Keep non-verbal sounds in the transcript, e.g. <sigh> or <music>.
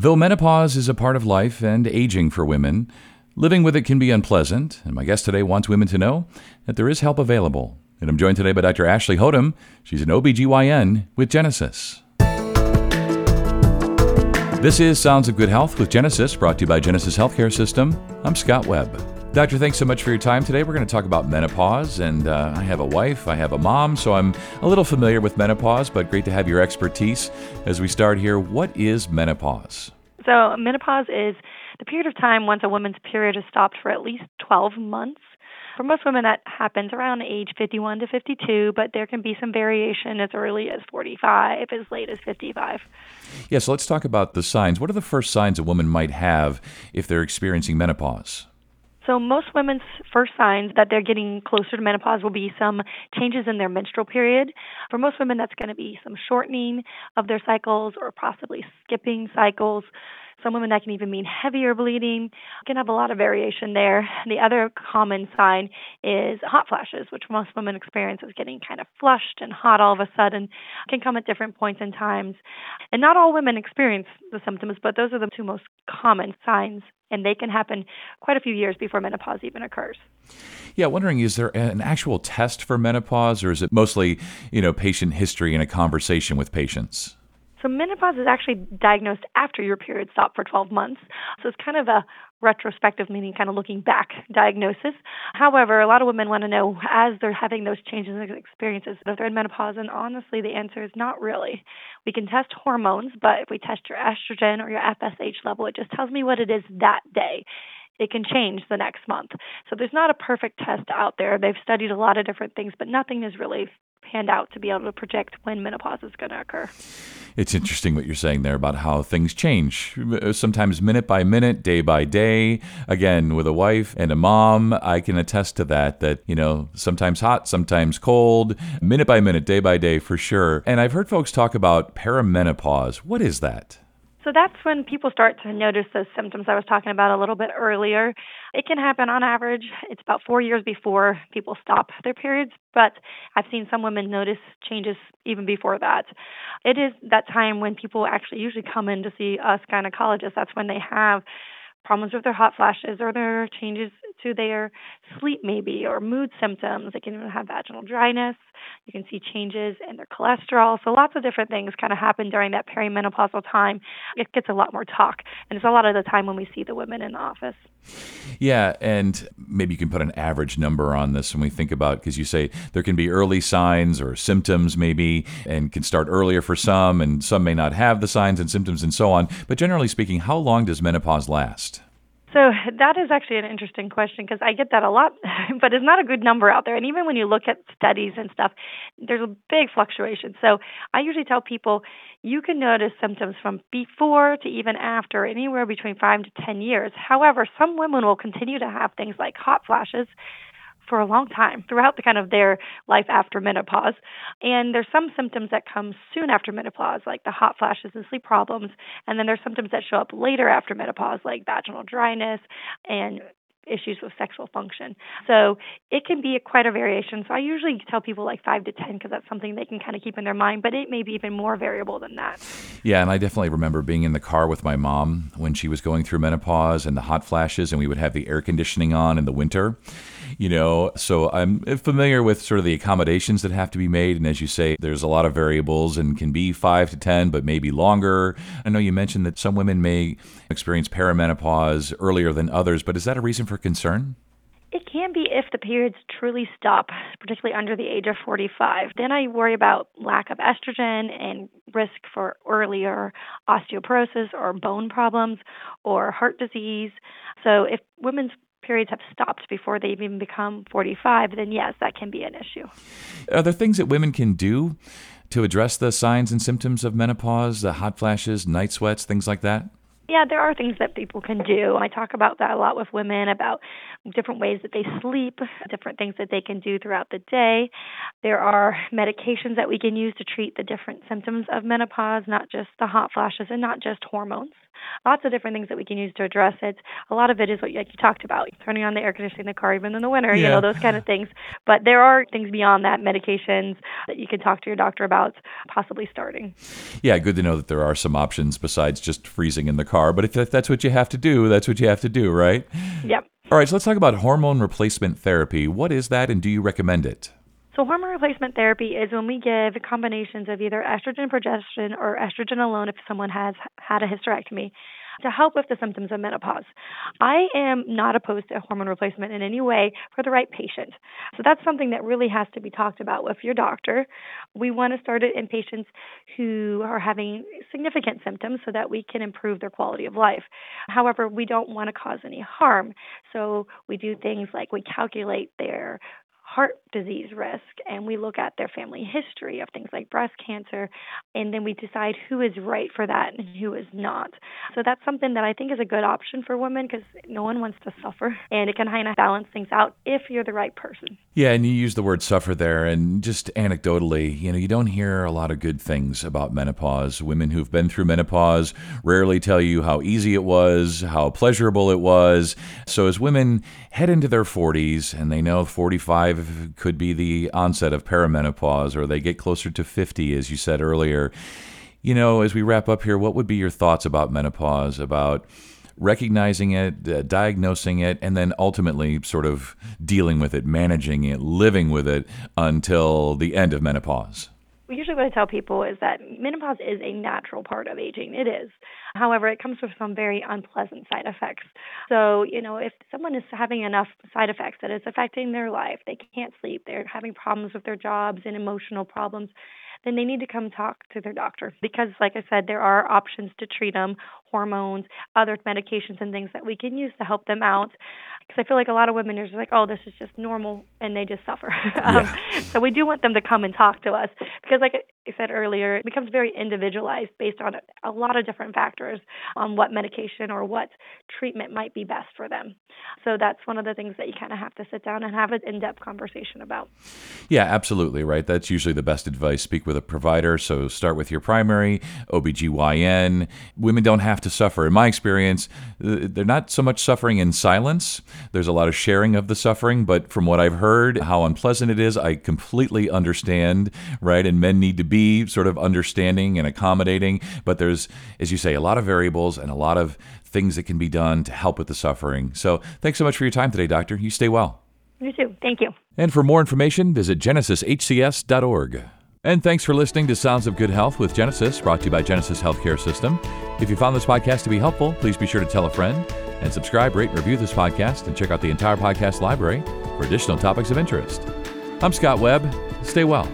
Though menopause is a part of life and aging for women, living with it can be unpleasant, and my guest today wants women to know that there is help available. And I'm joined today by Dr. Ashley Hothem. She's an OBGYN with Genesis. This is Sounds of Good Health with Genesis, brought to you by Genesis Healthcare System. I'm Scott Webb. Doctor, thanks so much for your time today. We're going to talk about menopause, and uh, I have a wife, I have a mom, so I'm a little familiar with menopause, but great to have your expertise as we start here. What is menopause? So, menopause is the period of time once a woman's period has stopped for at least 12 months. For most women, that happens around age 51 to 52, but there can be some variation as early as 45, as late as 55. Yeah, so let's talk about the signs. What are the first signs a woman might have if they're experiencing menopause? So, most women's first signs that they're getting closer to menopause will be some changes in their menstrual period. For most women, that's going to be some shortening of their cycles or possibly skipping cycles. Some women that can even mean heavier bleeding. Can have a lot of variation there. The other common sign is hot flashes, which most women experience as getting kind of flushed and hot all of a sudden. Can come at different points in times. And not all women experience the symptoms, but those are the two most common signs and they can happen quite a few years before menopause even occurs. Yeah, wondering is there an actual test for menopause or is it mostly, you know, patient history and a conversation with patients? So menopause is actually diagnosed after your period stopped for 12 months. So it's kind of a retrospective, meaning kind of looking back diagnosis. However, a lot of women want to know as they're having those changes and experiences if they're in menopause, and honestly, the answer is not really. We can test hormones, but if we test your estrogen or your FSH level, it just tells me what it is that day it can change the next month. So there's not a perfect test out there. They've studied a lot of different things, but nothing is really panned out to be able to project when menopause is going to occur. It's interesting what you're saying there about how things change, sometimes minute by minute, day by day. Again, with a wife and a mom, I can attest to that, that, you know, sometimes hot, sometimes cold, minute by minute, day by day for sure. And I've heard folks talk about perimenopause. What is that? So that's when people start to notice those symptoms I was talking about a little bit earlier. It can happen on average, it's about four years before people stop their periods, but I've seen some women notice changes even before that. It is that time when people actually usually come in to see us gynecologists. That's when they have problems with their hot flashes or their changes to their sleep, maybe, or mood symptoms. They can even have vaginal dryness. You can see changes in their cholesterol. So, lots of different things kind of happen during that perimenopausal time. It gets a lot more talk, and it's a lot of the time when we see the women in the office. Yeah, and maybe you can put an average number on this when we think about because you say there can be early signs or symptoms, maybe, and can start earlier for some, and some may not have the signs and symptoms and so on. But generally speaking, how long does menopause last? So that is actually an interesting question because I get that a lot, <laughs> but it's not a good number out there. And even when you look at studies and stuff, there's a big fluctuation. So I usually tell people you can notice symptoms from before to even after, anywhere between five to 10 years. However, some women will continue to have things like hot flashes for a long time throughout the kind of their life after menopause. And there's some symptoms that come soon after menopause, like the hot flashes and sleep problems. And then there's symptoms that show up later after menopause, like vaginal dryness and issues with sexual function. So it can be a, quite a variation. So I usually tell people like five to 10 because that's something they can kind of keep in their mind, but it may be even more variable than that. Yeah, and I definitely remember being in the car with my mom when she was going through menopause and the hot flashes, and we would have the air conditioning on in the winter you know so i'm familiar with sort of the accommodations that have to be made and as you say there's a lot of variables and can be 5 to 10 but maybe longer i know you mentioned that some women may experience perimenopause earlier than others but is that a reason for concern it can be if the periods truly stop, particularly under the age of 45. Then I worry about lack of estrogen and risk for earlier osteoporosis or bone problems or heart disease. So if women's periods have stopped before they even become 45, then yes, that can be an issue. Are there things that women can do to address the signs and symptoms of menopause, the hot flashes, night sweats, things like that? Yeah, there are things that people can do. I talk about that a lot with women about different ways that they sleep, different things that they can do throughout the day. There are medications that we can use to treat the different symptoms of menopause, not just the hot flashes and not just hormones. Lots of different things that we can use to address it. A lot of it is what like you talked about, turning on the air conditioning in the car even in the winter, yeah. you know, those kind of things. But there are things beyond that, medications that you can talk to your doctor about possibly starting. Yeah, good to know that there are some options besides just freezing in the car. But if that's what you have to do, that's what you have to do, right? Yep. All right, so let's talk about hormone replacement therapy. What is that and do you recommend it? So, hormone replacement therapy is when we give combinations of either estrogen, progesterone, or estrogen alone if someone has had a hysterectomy to help with the symptoms of menopause. I am not opposed to hormone replacement in any way for the right patient. So that's something that really has to be talked about with your doctor. We want to start it in patients who are having significant symptoms so that we can improve their quality of life. However, we don't want to cause any harm. So we do things like we calculate their heart disease risk and we look at their family history of things like breast cancer and then we decide who is right for that and who is not. So that's something that I think is a good option for women because no one wants to suffer and it can kind of balance things out if you're the right person. Yeah, and you use the word suffer there and just anecdotally, you know, you don't hear a lot of good things about menopause. Women who've been through menopause rarely tell you how easy it was, how pleasurable it was. So as women head into their 40s and they know 45 could be the onset of perimenopause or they get closer to 50, as you said earlier. You know, as we wrap up here, what would be your thoughts about menopause, about recognizing it, uh, diagnosing it, and then ultimately sort of dealing with it, managing it, living with it until the end of menopause? Usually what I tell people is that menopause is a natural part of aging. It is. However, it comes with some very unpleasant side effects. So, you know, if someone is having enough side effects that it's affecting their life, they can't sleep, they're having problems with their jobs and emotional problems, then they need to come talk to their doctor because, like I said, there are options to treat them hormones, other medications, and things that we can use to help them out. Because I feel like a lot of women are just like, oh, this is just normal, and they just suffer. <laughs> um, yeah. So we do want them to come and talk to us because, like I said earlier, it becomes very individualized based on a lot of different factors on what medication or what treatment might be best for them. So that's one of the things that you kind of have to sit down and have an in depth conversation about. Yeah, absolutely, right? That's usually the best advice. Speak with a provider. So start with your primary, OBGYN. Women don't have to suffer. In my experience, they're not so much suffering in silence. There's a lot of sharing of the suffering, but from what I've heard, how unpleasant it is, I completely understand, right? And men need to be be sort of understanding and accommodating, but there's, as you say, a lot of variables and a lot of things that can be done to help with the suffering. So thanks so much for your time today, Doctor. You stay well. You too. Thank you. And for more information, visit genesishcs.org. And thanks for listening to Sounds of Good Health with Genesis, brought to you by Genesis Healthcare System. If you found this podcast to be helpful, please be sure to tell a friend and subscribe, rate, and review this podcast, and check out the entire podcast library for additional topics of interest. I'm Scott Webb. Stay well.